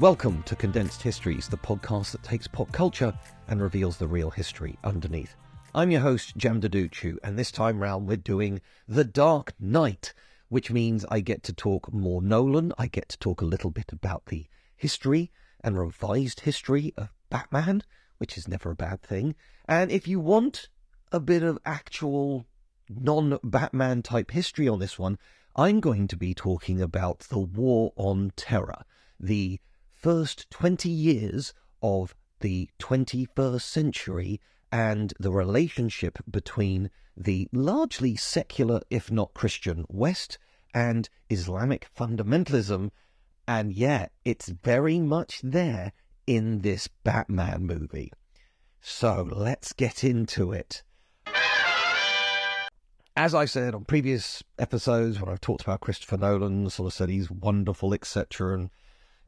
Welcome to Condensed Histories, the podcast that takes pop culture and reveals the real history underneath. I'm your host, Jem Duducu, and this time round we're doing The Dark Knight, which means I get to talk more Nolan, I get to talk a little bit about the history and revised history of Batman, which is never a bad thing. And if you want a bit of actual non Batman type history on this one, I'm going to be talking about the War on Terror, the first 20 years of the 21st century and the relationship between the largely secular, if not Christian, West and Islamic fundamentalism. And yet, it's very much there in this Batman movie. So let's get into it. As I said on previous episodes, when I've talked about Christopher Nolan, sort of said he's wonderful, etc., and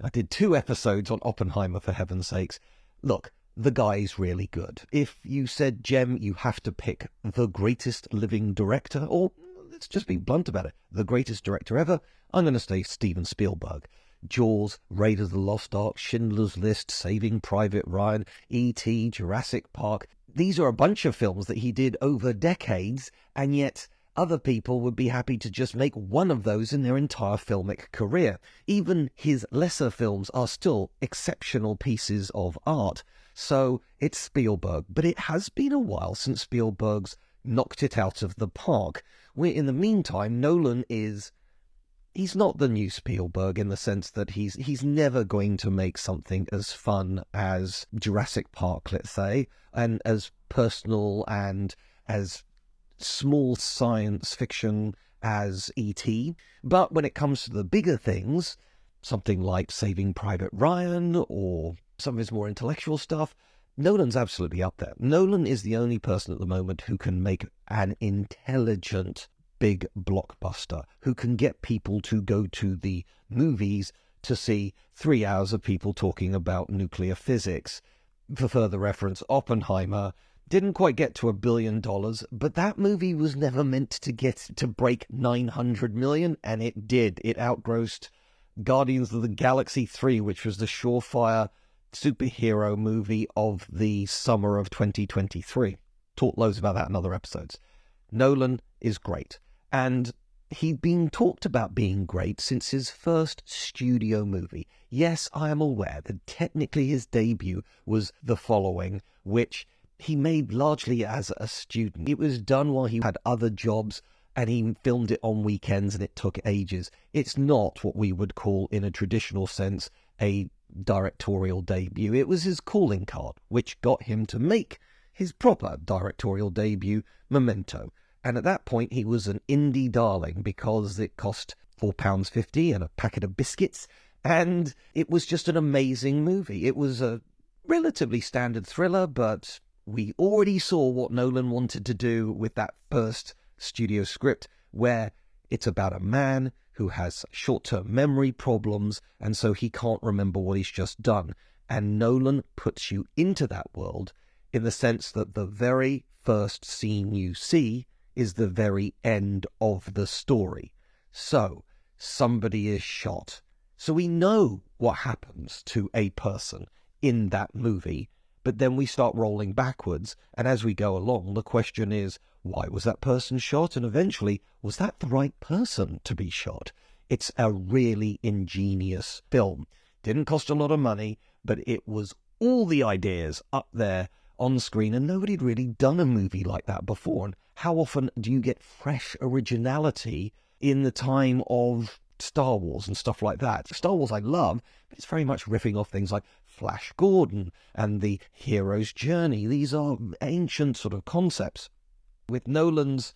I did two episodes on Oppenheimer, for heaven's sakes. Look, the guy's really good. If you said, Jem, you have to pick the greatest living director, or let's just be blunt about it, the greatest director ever, I'm going to say Steven Spielberg. Jaws, Raiders of the Lost Ark, Schindler's List, Saving Private Ryan, E.T., Jurassic Park. These are a bunch of films that he did over decades, and yet other people would be happy to just make one of those in their entire filmic career. Even his lesser films are still exceptional pieces of art. So it's Spielberg, but it has been a while since Spielberg's knocked it out of the park. Where in the meantime, Nolan is he's not the new Spielberg in the sense that he's he's never going to make something as fun as Jurassic Park, let's say, and as personal and as small science fiction as E.T. But when it comes to the bigger things, something like Saving Private Ryan or some of his more intellectual stuff, Nolan's absolutely up there. Nolan is the only person at the moment who can make an intelligent big blockbuster, who can get people to go to the movies to see three hours of people talking about nuclear physics. For further reference, Oppenheimer didn't quite get to a billion dollars, but that movie was never meant to get to break 900 million, and it did. It outgrossed Guardians of the Galaxy 3, which was the surefire superhero movie of the summer of 2023. Talked loads about that in other episodes. Nolan is great. And he'd been talked about being great since his first studio movie. Yes, I am aware that technically his debut was The Following, which he made largely as a student. It was done while he had other jobs and he filmed it on weekends and it took ages. It's not what we would call, in a traditional sense, a directorial debut. It was his calling card, which got him to make his proper directorial debut, Memento. And at that point, he was an indie darling because it cost £4.50 and a packet of biscuits. And it was just an amazing movie. It was a relatively standard thriller, but we already saw what Nolan wanted to do with that first studio script, where it's about a man who has short term memory problems, and so he can't remember what he's just done. And Nolan puts you into that world in the sense that the very first scene you see is the very end of the story. So, somebody is shot. So we know what happens to a person in that movie But then we start rolling backwards, and as we go along, the question is, why was that person shot? And eventually, was that the right person to be shot? It's a really ingenious film. Didn't cost a lot of money, but it was all the ideas up there on screen, and nobody had really done a movie like that before. And how often do you get fresh originality in the time of Star Wars and stuff like that? Star Wars I love, but it's very much riffing off things like Flash Gordon and the hero's journey. These are ancient sort of concepts. With Nolan's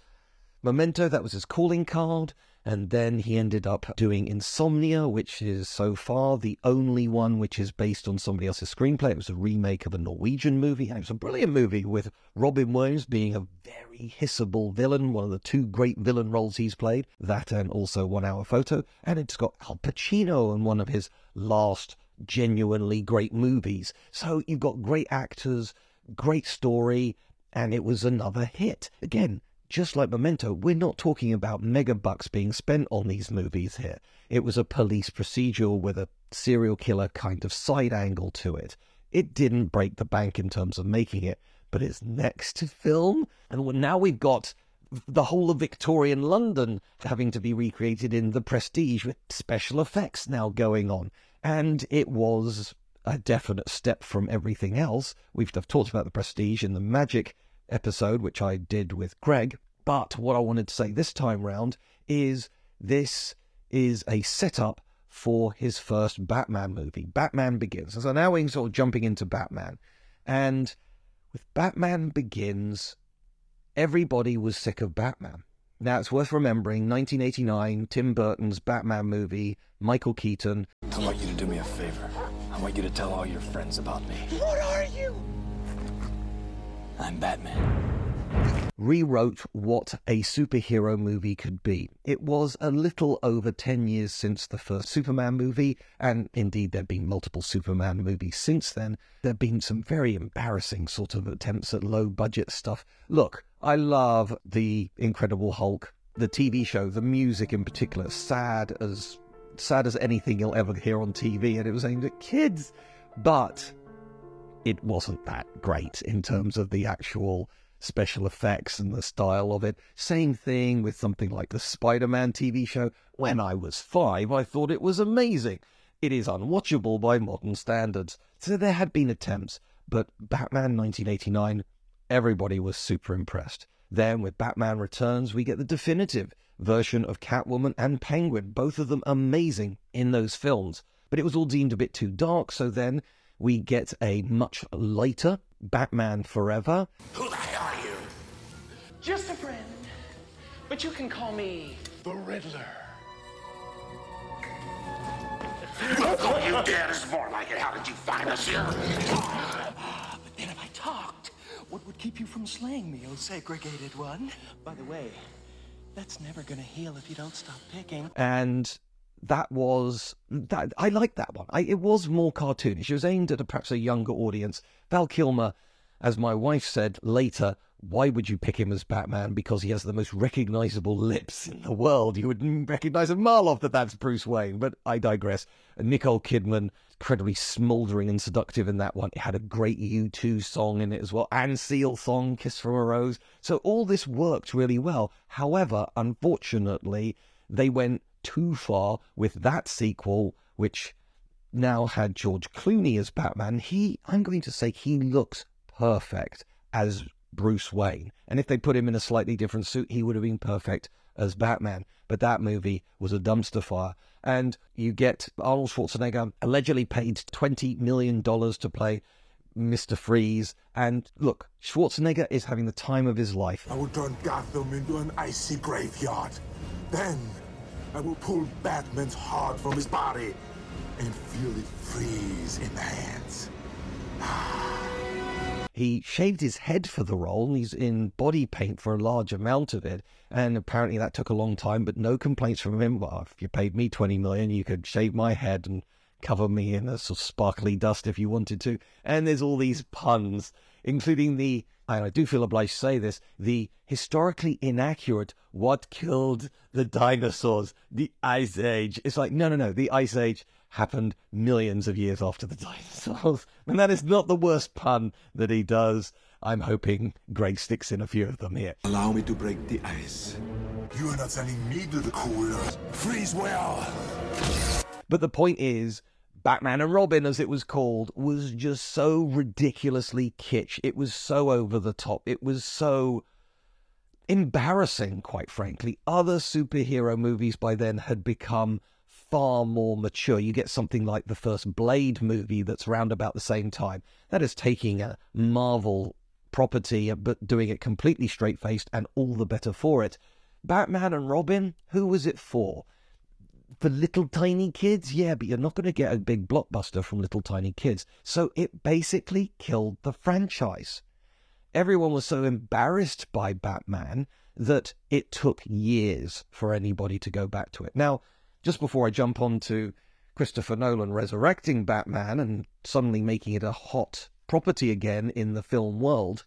Memento, that was his calling card. And then he ended up doing Insomnia, which is so far the only one which is based on somebody else's screenplay. It was a remake of a Norwegian movie, and it was a brilliant movie with Robin Williams being a very hissable villain, one of the two great villain roles he's played. That and also One Hour Photo. And it's got Al Pacino in one of his last genuinely great movies. So you've got great actors, great story, and it was another hit. Again, just like Memento, we're not talking about mega bucks being spent on these movies here. It was a police procedural with a serial killer kind of side angle to it. It didn't break the bank in terms of making it, but its next to film, and now we've got the whole of Victorian London having to be recreated in The Prestige with special effects now going on. And it was a definite step from everything else. We've talked about The Prestige in the Magic episode, which I did with Greg. But what I wanted to say this time round is this is a setup for his first Batman movie. Batman Begins. So now we're sort of jumping into Batman. And with Batman Begins, everybody was sick of Batman. Now it's worth remembering 1989, Tim Burton's Batman movie, Michael Keaton. I want you to do me a favor. I want you to tell all your friends about me. What are you? I'm Batman rewrote what a superhero movie could be. It was a little over 10 years since the first Superman movie, and indeed there have been multiple Superman movies since then. There have been some very embarrassing sort of attempts at low budget stuff. Look, I love The Incredible Hulk, the TV show, the music in particular, sad as sad as anything you'll ever hear on TV, and it was aimed at kids. But it wasn't that great in terms of the actual special effects and the style of it. Same thing with something like the Spider Man TV show. When I was five, I thought it was amazing. It is unwatchable by modern standards. So there had been attempts, but Batman 1989, everybody was super impressed. Then with Batman Returns, we get the definitive version of Catwoman and Penguin, both of them amazing in those films. But it was all deemed a bit too dark, so then we get a much lighter Batman Forever. Who the hell are you? Just a friend. But you can call me the Riddler. Don't call you dead. It's more like it. How did you find us here? But then if I talked, what would keep you from slaying me, oh segregated one? By the way, that's never gonna heal if you don't stop picking. And that was that I liked that one. I, it was more cartoonish. It was aimed at a, perhaps a younger audience. Val Kilmer, as my wife said later, why would you pick him as Batman? Because he has the most recognizable lips in the world. You would recognize a mile off that that's Bruce Wayne. But I digress. Nicole Kidman, incredibly smouldering and seductive in that one. It had a great U2 song in it as well. Anne Seal song, Kiss from a Rose. So all this worked really well. However, unfortunately, they went too far with that sequel, which now had George Clooney as Batman. He, I'm going to say, he looks perfect as Bruce Wayne. And if they put him in a slightly different suit, he would have been perfect as Batman. But that movie was a dumpster fire. And you get Arnold Schwarzenegger allegedly paid $20 million to play Mr. Freeze. And look, Schwarzenegger is having the time of his life. I will turn Gotham into an icy graveyard. Then I will pull Batman's heart from his body and feel it freeze in the hands. Ah. he shaved his head for the role. And he's in body paint for a large amount of it, and apparently that took a long time. But no complaints from him. Well, if you paid me twenty million, you could shave my head and cover me in a sort of sparkly dust if you wanted to. And there's all these puns, including the and I do feel obliged to say this, the historically inaccurate what killed the dinosaurs, the Ice Age. It's like, no, no, no, the Ice Age happened millions of years after the dinosaurs. And that is not the worst pun that he does. I'm hoping Greg sticks in a few of them here. Allow me to break the ice. You are not sending me to the cooler. Freeze well. But the point is, Batman and Robin, as it was called, was just so ridiculously kitsch. It was so over the top. It was so embarrassing, quite frankly. Other superhero movies by then had become far more mature. You get something like the first Blade movie that's around about the same time. That is taking a Marvel property uh, but doing it completely straight faced and all the better for it. Batman and Robin, who was it for? For little tiny kids? Yeah, but you're not going to get a big blockbuster from little tiny kids. So it basically killed the franchise. Everyone was so embarrassed by Batman that it took years for anybody to go back to it. Now, just before I jump on to Christopher Nolan resurrecting Batman and suddenly making it a hot property again in the film world,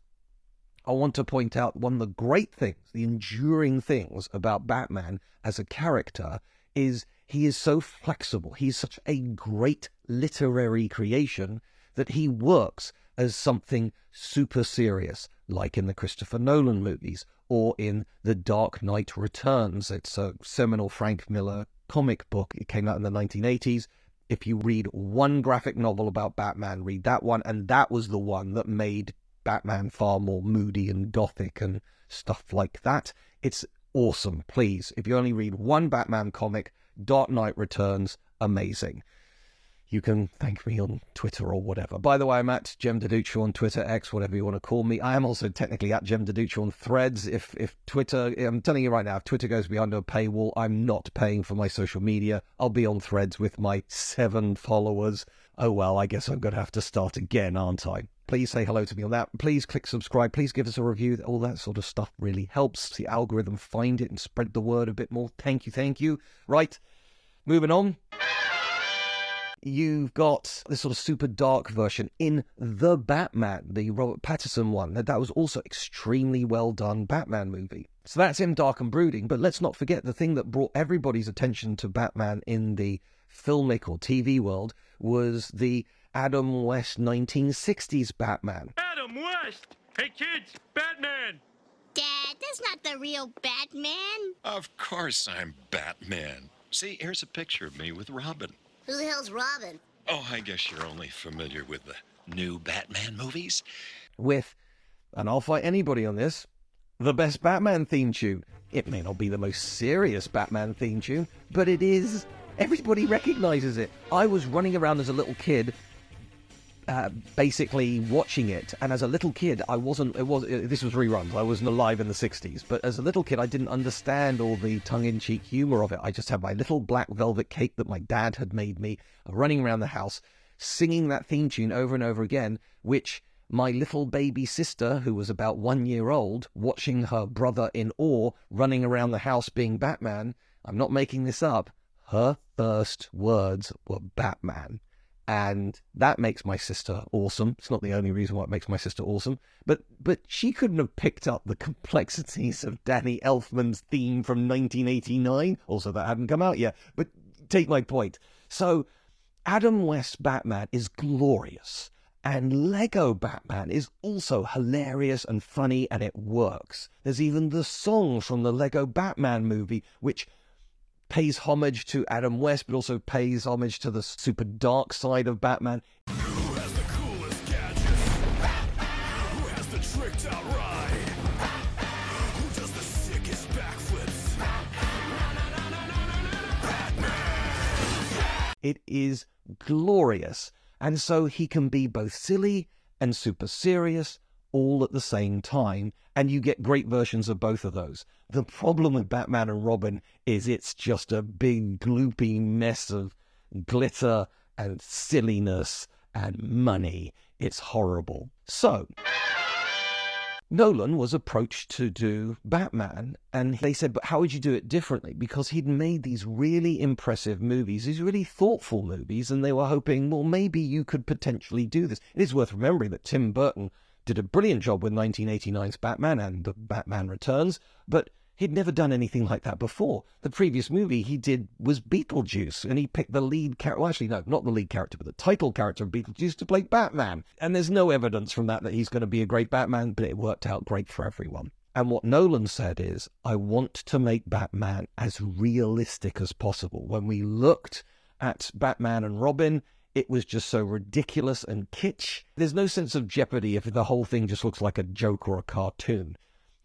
I want to point out one of the great things, the enduring things about Batman as a character is he is so flexible. He's such a great literary creation that he works as something super serious, like in the Christopher Nolan movies or in The Dark Knight Returns. It's a seminal Frank Miller comic book. It came out in the 1980s. If you read one graphic novel about Batman, read that one. And that was the one that made Batman far more moody and gothic and stuff like that. It's awesome. Please, if you only read one Batman comic, Dark Knight Returns, amazing you can thank me on Twitter or whatever. By the way, I'm at Jem Duducu on Twitter, X, whatever you want to call me. I am also technically at Jem Duducu on Threads. If if Twitter, I'm telling you right now, if Twitter goes behind a paywall, I'm not paying for my social media. I'll be on Threads with my seven followers. Oh well, I guess I'm going to have to start again, aren't I? Please say hello to me on that. Please click subscribe. Please give us a review. All that sort of stuff really helps the algorithm find it and spread the word a bit more. Thank you, thank you. Right, moving on you've got this sort of super dark version in The Batman, the Robert Pattinson one. That was also extremely well done Batman movie. So that's him dark and brooding. But let's not forget the thing that brought everybody's attention to Batman in the filmic or TV world was the Adam West 1960s Batman. Adam West! Hey kids, Batman! Dad, that's not the real Batman. Of course I'm Batman. See, here's a picture of me with Robin. Who the hell's Robin? Oh, I guess you're only familiar with the new Batman movies. With, and I'll fight anybody on this, the best Batman theme tune. It may not be the most serious Batman theme tune, but it is. Everybody recognizes it. I was running around as a little kid uh, basically watching it. And as a little kid, I wasn't. It was this was reruns. I wasn't alive in the '60s, but as a little kid, I didn't understand all the tongue-in-cheek humor of it. I just had my little black velvet cape that my dad had made me, running around the house, singing that theme tune over and over again, which my little baby sister, who was about one year old, watching her brother in awe running around the house being Batman. I'm not making this up. Her first words were Batman and that makes my sister awesome. It's not the only reason why it makes my sister awesome, but but she couldn't have picked up the complexities of Danny Elfman's theme from 1989. Also, that hadn't come out yet. But take my point. So, Adam West Batman is glorious, and Lego Batman is also hilarious and funny, and it works. There's even the song from the Lego Batman movie, which pays homage to Adam West, but also pays homage to the super dark side of Batman. It is glorious. And so he can be both silly and super serious all at the same time, and you get great versions of both of those. The problem with Batman and Robin is it's just a big gloopy mess of glitter and silliness and money. It's horrible. So, Nolan was approached to do Batman, and they said, But how would you do it differently? Because he'd made these really impressive movies, these really thoughtful movies, and they were hoping, well, maybe you could potentially do this. It is worth remembering that Tim Burton did a brilliant job with 1989's Batman and The Batman Returns, but He'd never done anything like that before. The previous movie he did was Beetlejuice, and he picked the lead character. Well, actually, no, not the lead character, but the title character of Beetlejuice to play Batman. And there's no evidence from that that he's going to be a great Batman, but it worked out great for everyone. And what Nolan said is, I want to make Batman as realistic as possible. When we looked at Batman and Robin, it was just so ridiculous and kitsch. There's no sense of jeopardy if the whole thing just looks like a joke or a cartoon.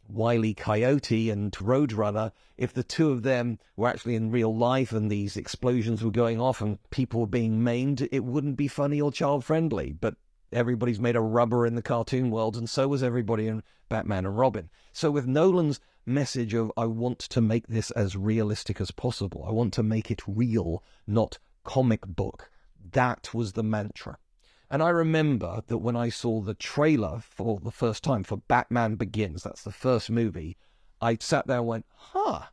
Wily Coyote and Roadrunner, if the two of them were actually in real life and these explosions were going off and people were being maimed, it wouldn't be funny or child friendly. But everybody's made a rubber in the cartoon world, and so was everybody in Batman and Robin. So with Nolan's message of I want to make this as realistic as possible, I want to make it real, not comic book. That was the mantra. And I remember that when I saw the trailer for the first time for Batman Begins, that's the first movie, I sat there and went, huh,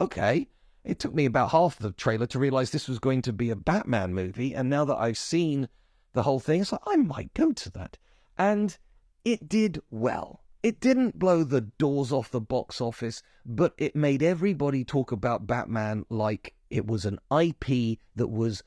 okay. It took me about half the trailer to realize this was going to be a Batman movie. And now that I've seen the whole thing, it's like, I might go to that. And it did well. It didn't blow the doors off the box office, but it made everybody talk about Batman like it was an IP that was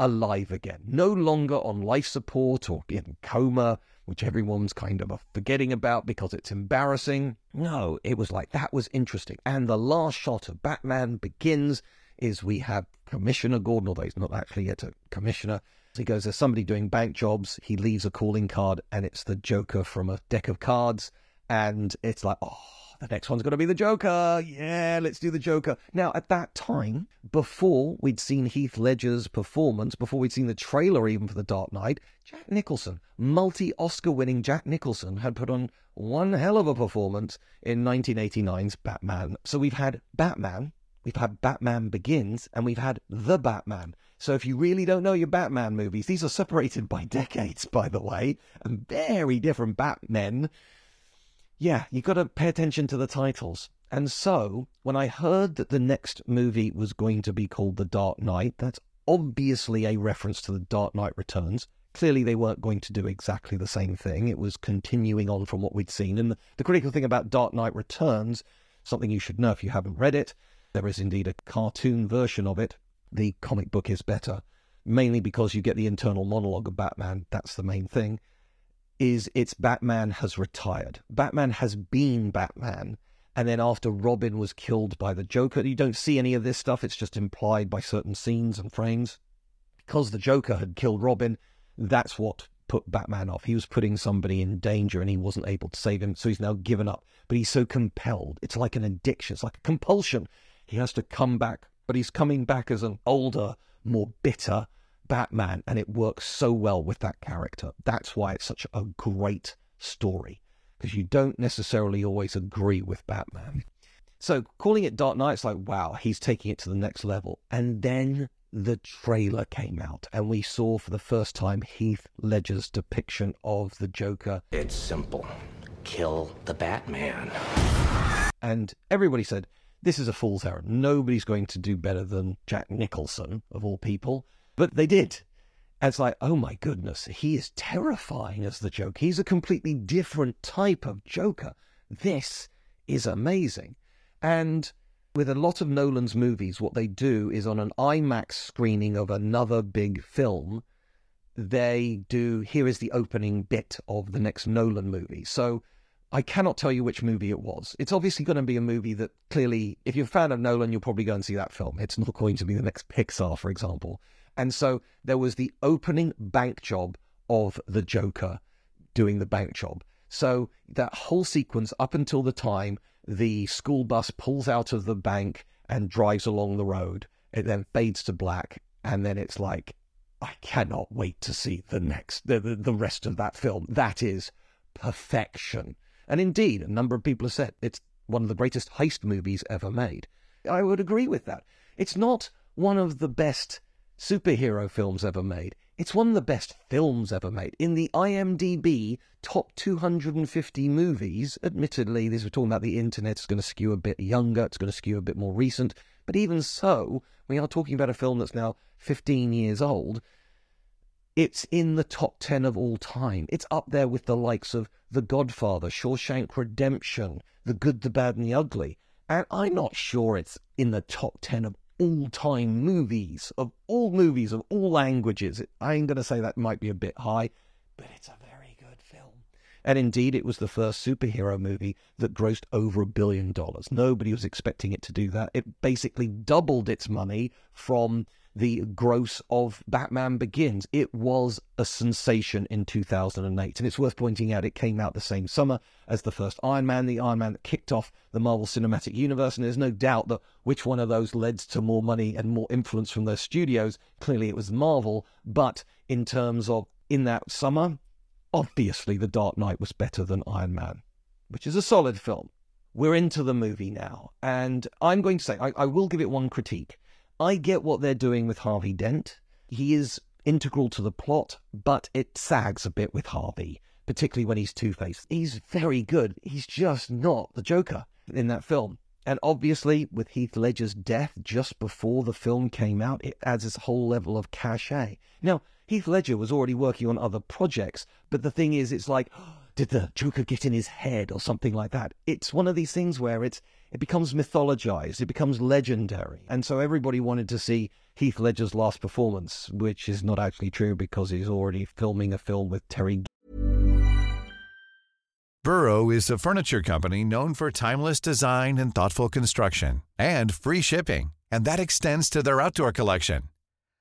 alive again, no longer on life support or in coma, which everyone's kind of forgetting about because it's embarrassing. No, it was like that was interesting. And the last shot of Batman begins is we have Commissioner Gordon, although he's not actually yet a commissioner. He goes, There's somebody doing bank jobs. He leaves a calling card, and it's the Joker from a deck of cards. And it's like, oh, the next one's going to be the Joker. Yeah, let's do the Joker. Now, at that time, before we'd seen Heath Ledger's performance, before we'd seen the trailer even for The Dark Knight, Jack Nicholson, multi Oscar winning Jack Nicholson, had put on one hell of a performance in 1989's Batman. So we've had Batman, we've had Batman Begins, and we've had The Batman. So if you really don't know your Batman movies, these are separated by decades, by the way, and very different Batmen yeah, you've got to pay attention to the titles. And so, when I heard that the next movie was going to be called The Dark Knight, that's obviously a reference to The Dark Knight Returns. Clearly, they weren't going to do exactly the same thing. It was continuing on from what we'd seen. And the, the critical thing about Dark Knight Returns, something you should know if you haven't read it, there is indeed a cartoon version of it. The comic book is better, mainly because you get the internal monologue of Batman. That's the main thing is it's Batman has retired. Batman has been Batman. And then after Robin was killed by the Joker, you don't see any of this stuff. It's just implied by certain scenes and frames. Because the Joker had killed Robin, that's what put Batman off. He was putting somebody in danger and he wasn't able to save him. So he's now given up. But he's so compelled. It's like an addiction. It's like a compulsion. He has to come back. But he's coming back as an older, more bitter, Batman, and it works so well with that character. That's why it's such a great story, because you don't necessarily always agree with Batman. So calling it Dark Knight, it's like, wow, he's taking it to the next level. And then the trailer came out, and we saw for the first time Heath Ledger's depiction of the Joker. It's simple kill the Batman. And everybody said, this is a fool's errand. Nobody's going to do better than Jack Nicholson, of all people. But they did. And it's like, oh my goodness, he is terrifying as the Joker. He's a completely different type of Joker. This is amazing. And with a lot of Nolan's movies, what they do is on an IMAX screening of another big film, they do here is the opening bit of the next Nolan movie. So I cannot tell you which movie it was. It's obviously going to be a movie that clearly, if you're a fan of Nolan, you'll probably go and see that film. It's not going to be the next Pixar, for example. And so there was the opening bank job of the Joker doing the bank job. So that whole sequence up until the time the school bus pulls out of the bank and drives along the road, it then fades to black, and then it's like, I cannot wait to see the next, the, the, the rest of that film. That is perfection. And indeed, a number of people have said it's one of the greatest heist movies ever made. I would agree with that. It's not one of the best superhero films ever made. It's one of the best films ever made. In the IMDb top 250 movies, admittedly, this we're talking about the internet, it's going to skew a bit younger, it's going to skew a bit more recent. But even so, we are talking about a film that's now 15 years old. It's in the top 10 of all time. It's up there with the likes of The Godfather, Shawshank Redemption, The Good, the Bad, and the Ugly. And I'm not sure it's in the top 10 of all time movies, of all movies, of all languages. I'm going to say that might be a bit high, but it's a very good film. And indeed, it was the first superhero movie that grossed over a billion dollars. Nobody was expecting it to do that. It basically doubled its money from the gross of Batman Begins. It was a sensation in 2008. And it's worth pointing out it came out the same summer as the first Iron Man, the Iron Man that kicked off the Marvel Cinematic Universe. And there's no doubt that which one of those led to more money and more influence from their studios. Clearly it was Marvel. But in terms of in that summer, obviously The Dark Knight was better than Iron Man, which is a solid film. We're into the movie now. And I'm going to say, I, I will give it one critique. I get what they're doing with Harvey Dent. He is integral to the plot, but it sags a bit with Harvey, particularly when he's Two Face. He's very good. He's just not the Joker in that film. And obviously, with Heath Ledger's death just before the film came out, it adds this whole level of cachet. Now, Heath Ledger was already working on other projects, but the thing is, it's like, did the Joker get in his head or something like that? It's one of these things where it's it becomes mythologized, it becomes legendary. And so everybody wanted to see Heath Ledger's last performance, which is not actually true because he's already filming a film with Terry. Burrow is a furniture company known for timeless design and thoughtful construction and free shipping, and that extends to their outdoor collection.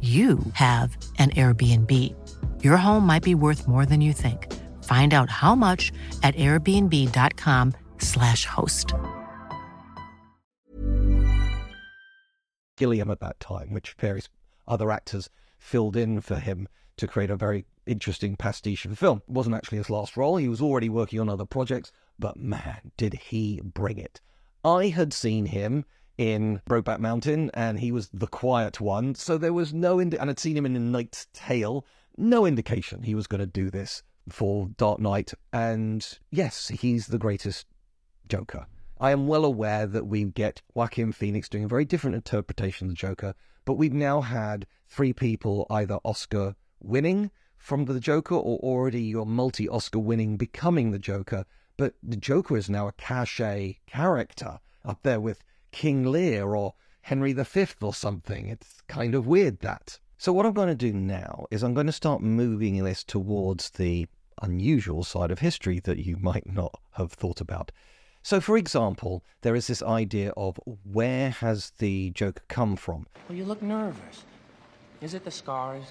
you have an Airbnb. Your home might be worth more than you think. Find out how much at airbnb.com/slash host. Gilliam at that time, which various other actors filled in for him to create a very interesting pastiche of the film. It wasn't actually his last role. He was already working on other projects, but man, did he bring it. I had seen him in Brokeback Mountain, and he was the quiet one. So there was no, indi- and I'd seen him in A Knight's Tale, no indication he was going to do this for Dark Knight. And yes, he's the greatest Joker. I am well aware that we get Joaquin Phoenix doing a very different interpretation of the Joker, but we've now had three people either Oscar winning from the Joker or already your multi Oscar winning becoming the Joker. But the Joker is now a cachet character up there with King Lear or Henry V or something. It's kind of weird that. So, what I'm going to do now is I'm going to start moving this towards the unusual side of history that you might not have thought about. So, for example, there is this idea of where has the Joker come from? Well, you look nervous. Is it the scars?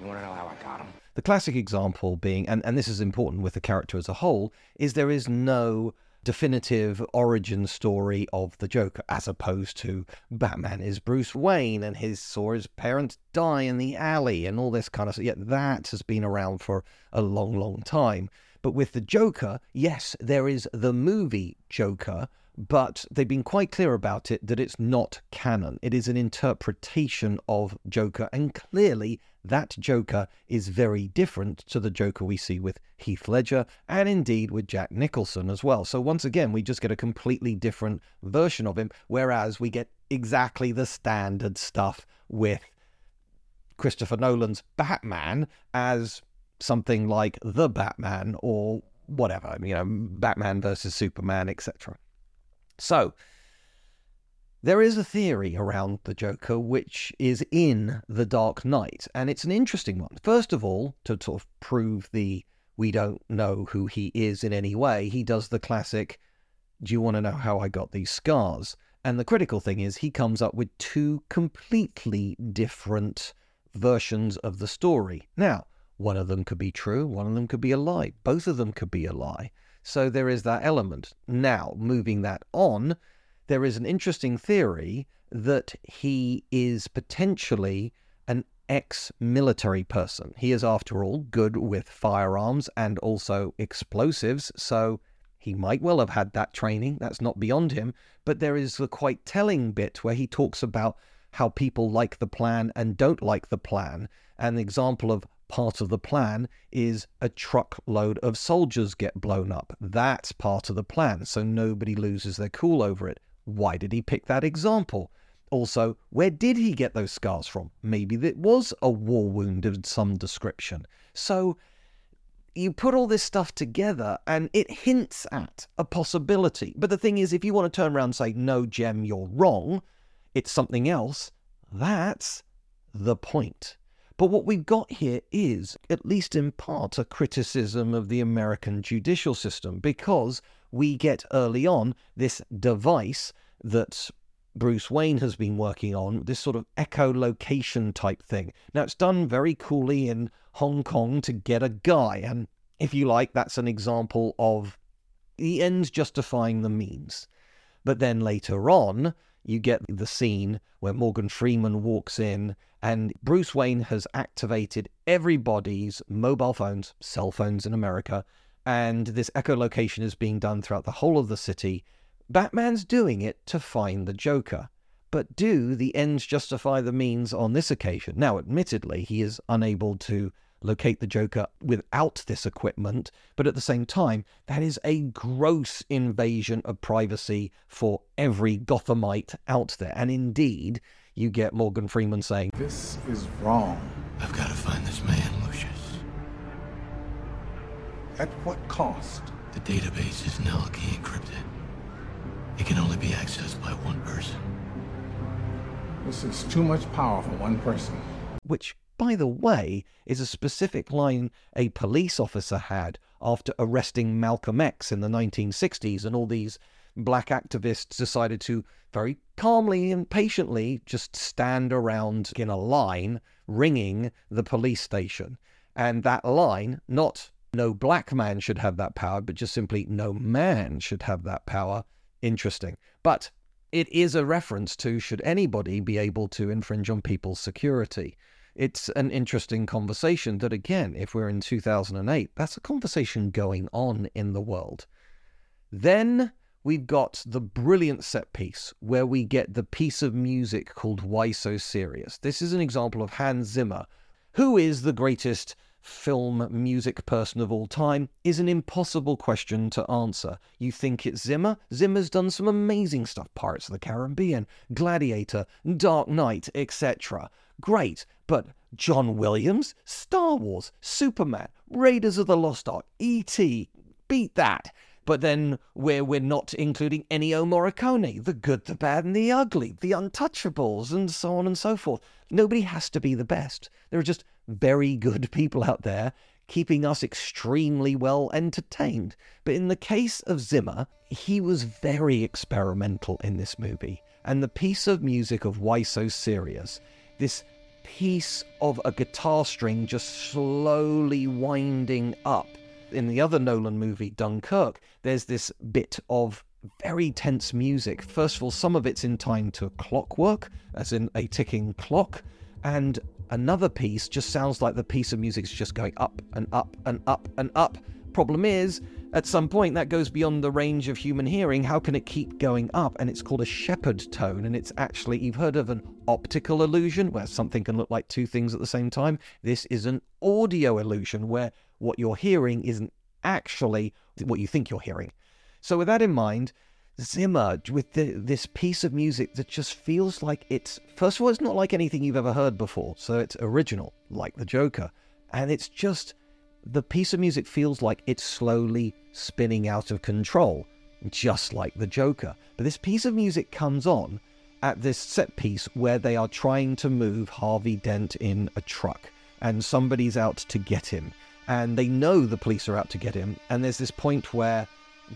You want to know how I got them? The classic example being, and, and this is important with the character as a whole, is there is no definitive origin story of the Joker, as opposed to Batman is Bruce Wayne and his saw his parents die in the alley and all this kind of stuff. Yet that has been around for a long, long time. But with the Joker, yes, there is the movie Joker, but they've been quite clear about it that it's not canon. It is an interpretation of Joker, and clearly that Joker is very different to the Joker we see with Heath Ledger and indeed with Jack Nicholson as well. So once again, we just get a completely different version of him, whereas we get exactly the standard stuff with Christopher Nolan's Batman as something like the Batman or whatever, you know, Batman versus Superman, etc. So, there is a theory around the Joker which is in The Dark Knight, and it's an interesting one. First of all, to sort of prove the we don't know who he is in any way, he does the classic, Do you want to know how I got these scars? And the critical thing is, he comes up with two completely different versions of the story. Now, one of them could be true, one of them could be a lie, both of them could be a lie. So there is that element. Now, moving that on, there is an interesting theory that he is potentially an ex military person. He is, after all, good with firearms and also explosives, so he might well have had that training. That's not beyond him. But there is a quite telling bit where he talks about how people like the plan and don't like the plan. An example of part of the plan is a truckload of soldiers get blown up. That's part of the plan, so nobody loses their cool over it. Why did he pick that example? Also, where did he get those scars from? Maybe it was a war wound of some description. So you put all this stuff together and it hints at a possibility. But the thing is, if you want to turn around and say, no, Jem, you're wrong, it's something else, that's the point. But what we've got here is, at least in part, a criticism of the American judicial system because we get early on this device that Bruce Wayne has been working on, this sort of echolocation type thing. Now, it's done very coolly in Hong Kong to get a guy, and if you like, that's an example of the ends justifying the means. But then later on, you get the scene where Morgan Freeman walks in and Bruce Wayne has activated everybody's mobile phones, cell phones in America, and this echolocation is being done throughout the whole of the city. Batman's doing it to find the Joker. But do the ends justify the means on this occasion? Now, admittedly, he is unable to locate the Joker without this equipment, but at the same time, that is a gross invasion of privacy for every Gothamite out there. And indeed, you get Morgan Freeman saying, This is wrong. I've got to find this man, Lucius. At what cost? The database is now key encrypted. It can only be accessed by one person. This is too much power for one person. Which by the way, is a specific line a police officer had after arresting Malcolm X in the 1960s, and all these black activists decided to very calmly and patiently just stand around in a line ringing the police station. And that line, not no black man should have that power, but just simply no man should have that power. Interesting. But it is a reference to should anybody be able to infringe on people's security it's an interesting conversation that, again, if we're in 2008, that's a conversation going on in the world. Then we've got the brilliant set piece where we get the piece of music called Why So Serious. This is an example of Hans Zimmer, who is the greatest film music person of all time is an impossible question to answer. You think it's Zimmer? Zimmer's done some amazing stuff Pirates of the Caribbean, Gladiator, Dark Knight, etc. Great, but John Williams, Star Wars, Superman, Raiders of the Lost Ark, E.T., beat that. But then where we're not including Ennio Morricone, the good, the bad, and the ugly, the untouchables, and so on and so forth. Nobody has to be the best. There are just very good people out there keeping us extremely well entertained. But in the case of Zimmer, he was very experimental in this movie. And the piece of music of Why So Serious this piece of a guitar string just slowly winding up in the other Nolan movie, Dunkirk, there's this bit of very tense music. First of all, some of it's in time to clockwork, as in a ticking clock, and another piece just sounds like the piece of music is just going up and up and up and up. Problem is, at some point that goes beyond the range of human hearing. How can it keep going up? And it's called a Shepard tone, and it's actually, you've heard of an optical illusion where something can look like two things at the same time. This is an audio illusion where what you're hearing isn't actually what you think you're hearing. So, with that in mind, Zimmer with the, this piece of music that just feels like it's, first of all, it's not like anything you've ever heard before. So, it's original, like the Joker. And it's just, the piece of music feels like it's slowly spinning out of control, just like the Joker. But this piece of music comes on at this set piece where they are trying to move Harvey Dent in a truck, and somebody's out to get him. And they know the police are out to get him. And there's this point where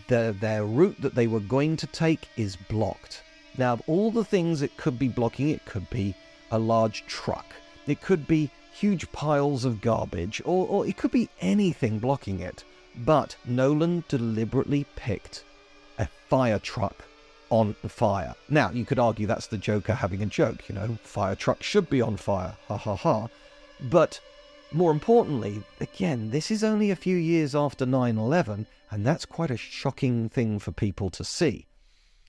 the, their route that they were going to take is blocked. Now, of all the things it could be blocking, it could be a large truck, it could be huge piles of garbage, or, or it could be anything blocking it. But Nolan deliberately picked a fire truck on fire. Now, you could argue that's the Joker having a joke, you know, fire truck should be on fire, ha ha ha. But more importantly, again, this is only a few years after 9 11, and that's quite a shocking thing for people to see.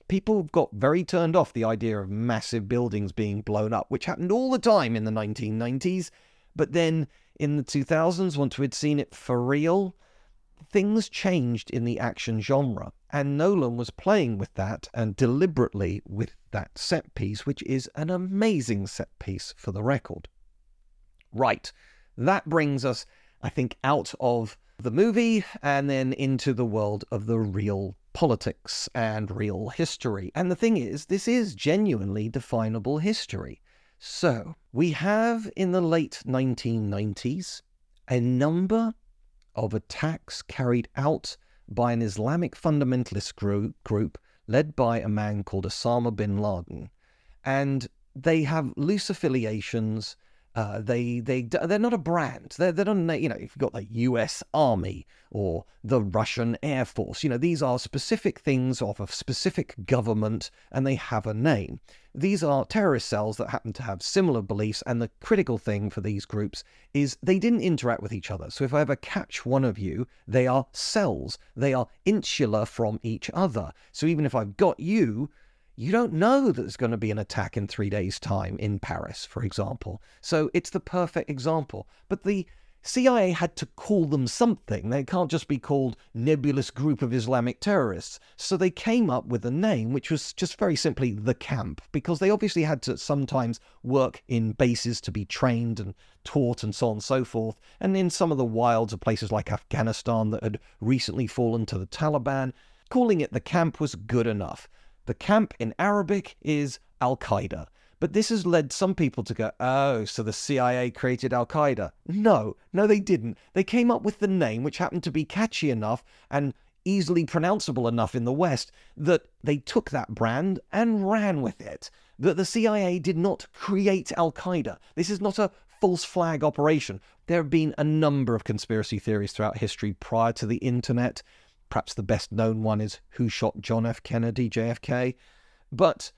People got very turned off the idea of massive buildings being blown up, which happened all the time in the 1990s. But then in the 2000s, once we'd seen it for real, things changed in the action genre, and Nolan was playing with that and deliberately with that set piece, which is an amazing set piece for the record. Right, that brings us, I think, out of the movie and then into the world of the real politics and real history. And the thing is, this is genuinely definable history. So, we have in the late 1990s a number of attacks carried out by an Islamic fundamentalist group, group led by a man called Osama bin Laden. And they have loose affiliations. Uh, they they they're not a brand. They're they're not you know if you've got the U.S. Army or the Russian Air Force. You know these are specific things of a specific government, and they have a name. These are terrorist cells that happen to have similar beliefs, and the critical thing for these groups is they didn't interact with each other. So if I ever catch one of you, they are cells. They are insular from each other. So even if I've got you, you don't know that there's going to be an attack in three days' time in Paris, for example. So it's the perfect example. But the CIA had to call them something. They can't just be called Nebulous Group of Islamic Terrorists. So they came up with a name, which was just very simply the camp, because they obviously had to sometimes work in bases to be trained and taught and so on and so forth. And in some of the wilds of places like Afghanistan that had recently fallen to the Taliban, calling it the camp was good enough. The camp in Arabic is Al Qaeda. But this has led some people to go, oh, so the CIA created Al Qaeda. No, no, they didn't. They came up with the name, which happened to be catchy enough and easily pronounceable enough in the West, that they took that brand and ran with it. That the CIA did not create Al Qaeda. This is not a false flag operation. There have been a number of conspiracy theories throughout history prior to the internet. Perhaps the best known one is who shot John F. Kennedy, JFK. But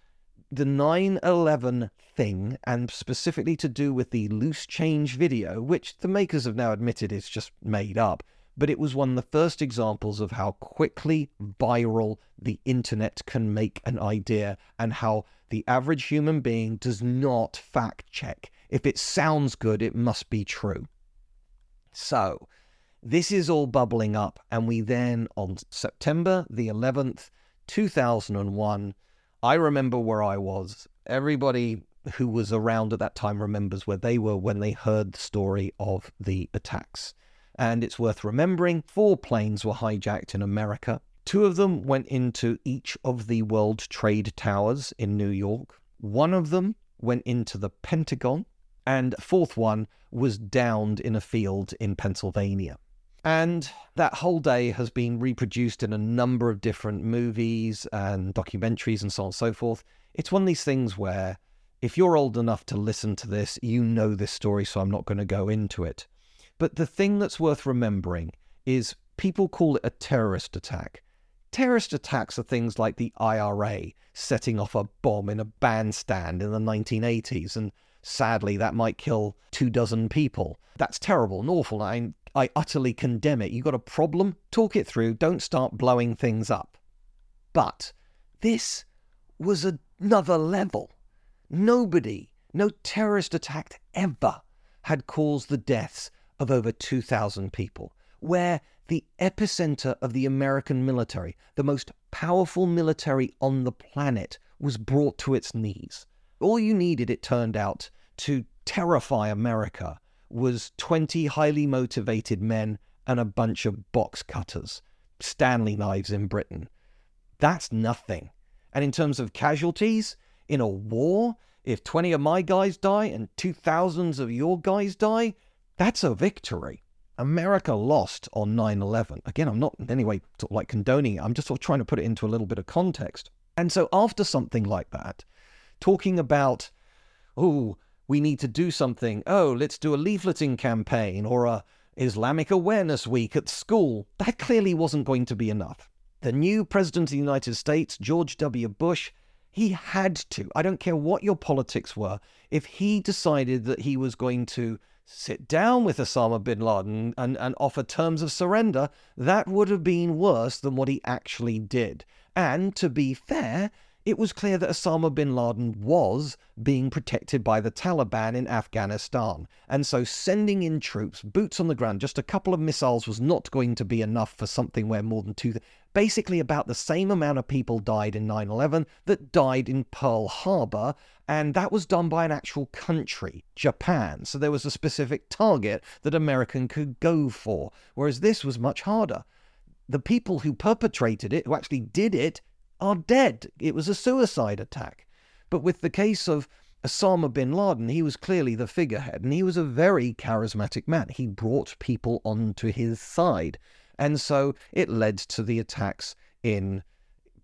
the 9 11 thing, and specifically to do with the loose change video, which the makers have now admitted is just made up, but it was one of the first examples of how quickly viral the internet can make an idea and how the average human being does not fact check. If it sounds good, it must be true. So, this is all bubbling up, and we then, on September the 11th, 2001, I remember where I was. Everybody who was around at that time remembers where they were when they heard the story of the attacks. And it's worth remembering four planes were hijacked in America. Two of them went into each of the World Trade Towers in New York. One of them went into the Pentagon. And fourth one was downed in a field in Pennsylvania. And that whole day has been reproduced in a number of different movies and documentaries and so on and so forth. It's one of these things where if you're old enough to listen to this, you know this story, so I'm not going to go into it. But the thing that's worth remembering is people call it a terrorist attack. Terrorist attacks are things like the IRA setting off a bomb in a bandstand in the 1980s, and sadly, that might kill two dozen people. That's terrible and awful. I, I utterly condemn it. You've got a problem? Talk it through. Don't start blowing things up. But this was another level. Nobody, no terrorist attack ever had caused the deaths of over 2,000 people, where the epicenter of the American military, the most powerful military on the planet, was brought to its knees. All you needed, it turned out, to terrify America was 20 highly motivated men and a bunch of box cutters, Stanley knives in Britain. That's nothing. And in terms of casualties, in a war, if 20 of my guys die and 2,000 of your guys die, that's a victory. America lost on 9 11. Again, I'm not in any way sort of like condoning it. I'm just sort of trying to put it into a little bit of context. And so, after something like that, talking about, oh, we need to do something. Oh, let's do a leafleting campaign or a Islamic Awareness Week at school. That clearly wasn't going to be enough. The new President of the United States, George W. Bush, he had to. I don't care what your politics were. If he decided that he was going to sit down with Osama bin Laden and, and offer terms of surrender, that would have been worse than what he actually did. And to be fair, it was clear that Osama bin Laden was being protected by the Taliban in Afghanistan. And so sending in troops, boots on the ground, just a couple of missiles was not going to be enough for something where more than two. Basically, about the same amount of people died in 9 11 that died in Pearl Harbor, and that was done by an actual country, Japan. So there was a specific target that American could go for, whereas this was much harder. The people who perpetrated it, who actually did it, are dead. It was a suicide attack. But with the case of Osama bin Laden, he was clearly the figurehead, and he was a very charismatic man. He brought people onto his side. And so it led to the attacks in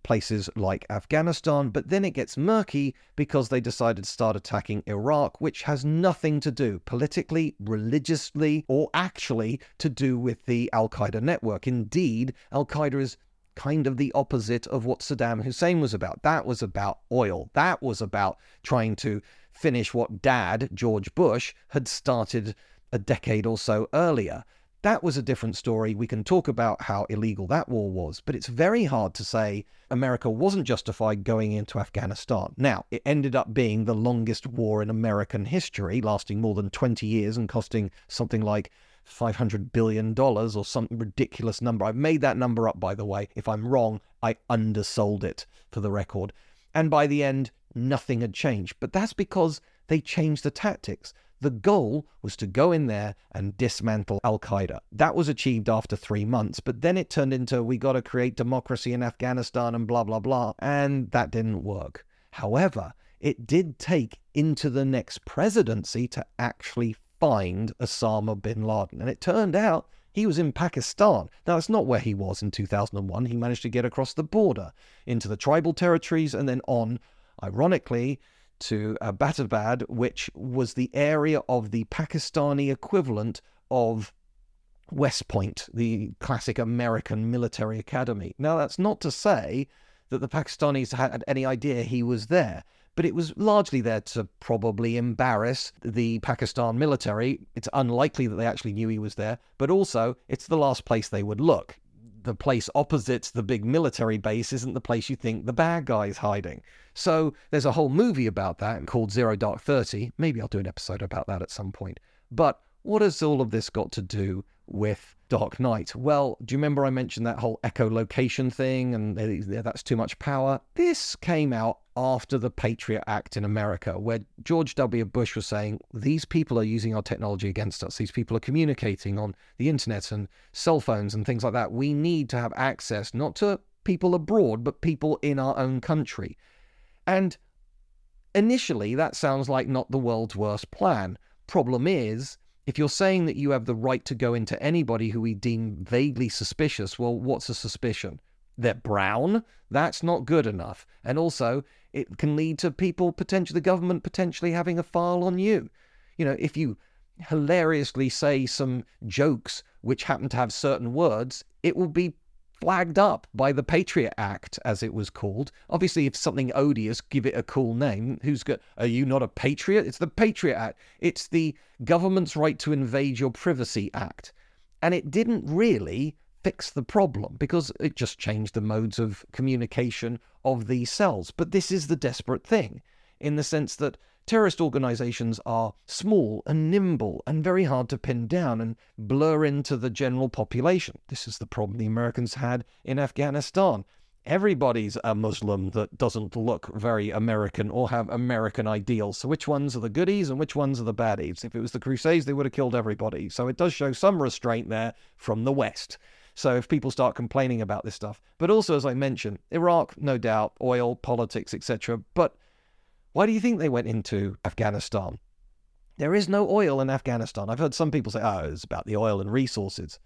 places like Afghanistan, but then it gets murky because they decided to start attacking Iraq, which has nothing to do politically, religiously, or actually to do with the Al Qaeda network. Indeed, Al Qaeda is kind of the opposite of what Saddam Hussein was about. That was about oil. That was about trying to finish what dad, George Bush, had started a decade or so earlier. That was a different story. We can talk about how illegal that war was, but it's very hard to say America wasn't justified going into Afghanistan. Now, it ended up being the longest war in American history, lasting more than 20 years and costing something like $500 billion or some ridiculous number. I've made that number up, by the way. If I'm wrong, I undersold it for the record. And by the end, nothing had changed. But that's because they changed the tactics. The goal was to go in there and dismantle Al Qaeda. That was achieved after three months, but then it turned into we got to create democracy in Afghanistan and blah, blah, blah. And that didn't work. However, it did take into the next presidency to actually find Osama bin Laden. And it turned out he was in Pakistan. Now, it's not where he was in 2001. He managed to get across the border into the tribal territories and then on, ironically, to Abbottabad, which was the area of the Pakistani equivalent of West Point, the classic American military academy. Now, that's not to say that the Pakistanis had any idea he was there, but it was largely there to probably embarrass the Pakistan military. It's unlikely that they actually knew he was there, but also it's the last place they would look. The place opposite the big military base isn't the place you think the bad guy's hiding. So there's a whole movie about that called Zero Dark Thirty. Maybe I'll do an episode about that at some point. But what has all of this got to do with Dark Knight? Well, do you remember I mentioned that whole echolocation thing and eh, that's too much power? This came out after the Patriot Act in America, where George W. Bush was saying, These people are using our technology against us. These people are communicating on the internet and cell phones and things like that. We need to have access not to people abroad, but people in our own country. And initially, that sounds like not the world's worst plan. Problem is, if you're saying that you have the right to go into anybody who we deem vaguely suspicious, well, what's a suspicion? They're brown? That's not good enough. And also, it can lead to people potentially, the government potentially having a file on you. You know, if you hilariously say some jokes which happen to have certain words, it will be flagged up by the Patriot Act, as it was called. Obviously, if something odious, give it a cool name. Who's got? Are you not a patriot? It's the Patriot Act. It's the government's right to invade your privacy act, and it didn't really fix the problem because it just changed the modes of communication of these cells. But this is the desperate thing, in the sense that Terrorist organizations are small and nimble and very hard to pin down and blur into the general population. This is the problem the Americans had in Afghanistan. Everybody's a Muslim that doesn't look very American or have American ideals. So, which ones are the goodies and which ones are the baddies? If it was the Crusades, they would have killed everybody. So, it does show some restraint there from the West. So, if people start complaining about this stuff, but also, as I mentioned, Iraq, no doubt, oil, politics, etc. But why do you think they went into Afghanistan? There is no oil in Afghanistan. I've heard some people say, oh, it's about the oil and resources.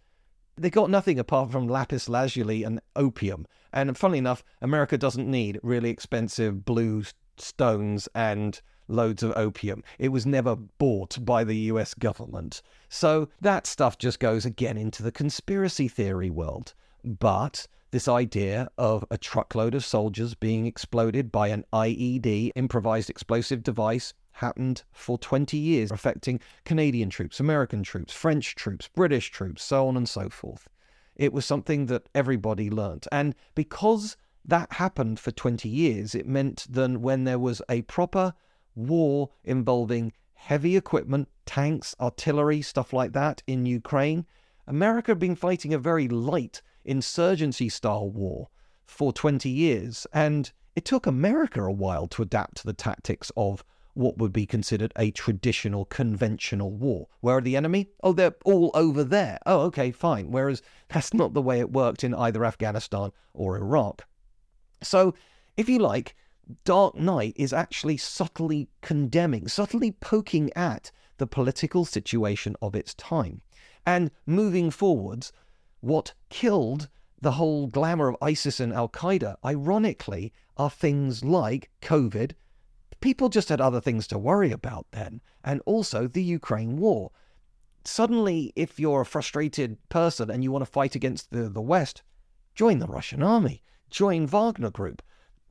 They got nothing apart from lapis lazuli and opium. And funnily enough, America doesn't need really expensive blue stones and loads of opium. It was never bought by the US government. So that stuff just goes again into the conspiracy theory world. But this idea of a truckload of soldiers being exploded by an IED, improvised explosive device, happened for 20 years, affecting Canadian troops, American troops, French troops, British troops, so on and so forth. It was something that everybody learnt. And because that happened for 20 years, it meant that when there was a proper war involving heavy equipment, tanks, artillery, stuff like that in Ukraine, America had been fighting a very light insurgency style war for 20 years. And it took America a while to adapt to the tactics of what would be considered a traditional conventional war. Where are the enemy? Oh, they're all over there. Oh, okay, fine. Whereas that's not the way it worked in either Afghanistan or Iraq. So, if you like, Dark Knight is actually subtly condemning, subtly poking at the political situation of its time. And moving forwards, what killed the whole glamour of ISIS and Al Qaeda, ironically, are things like COVID. People just had other things to worry about then, and also the Ukraine war. Suddenly, if you're a frustrated person and you want to fight against the, the West, join the Russian army, join Wagner Group.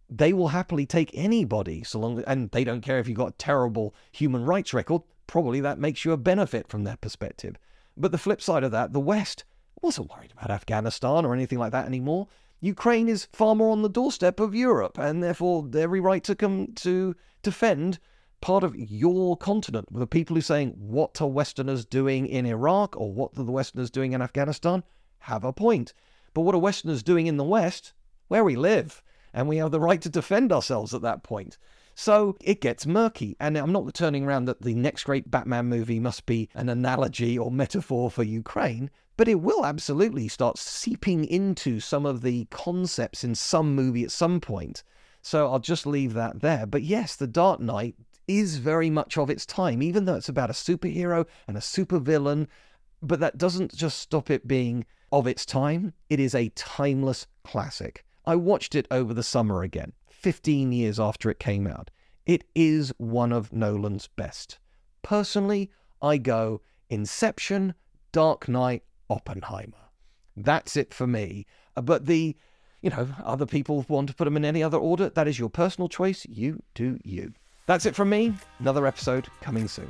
They will happily take anybody, so long and they don't care if you've got a terrible human rights record. Probably that makes you a benefit from their perspective. But the flip side of that, the West wasn't worried about Afghanistan or anything like that anymore. Ukraine is far more on the doorstep of Europe, and therefore every right to come to defend part of your continent. The people who are saying what are Westerners doing in Iraq or what are the Westerners doing in Afghanistan have a point. But what are Westerners doing in the West, where we live, and we have the right to defend ourselves at that point. So it gets murky. And I'm not turning around that the next great Batman movie must be an analogy or metaphor for Ukraine, but it will absolutely start seeping into some of the concepts in some movie at some point. So I'll just leave that there. But yes, The Dark Knight is very much of its time, even though it's about a superhero and a supervillain. But that doesn't just stop it being of its time, it is a timeless classic. I watched it over the summer again. 15 years after it came out. It is one of Nolan's best. Personally, I go Inception, Dark Knight, Oppenheimer. That's it for me. Uh, but the, you know, other people want to put them in any other order. That is your personal choice. You do you. That's it from me. Another episode coming soon.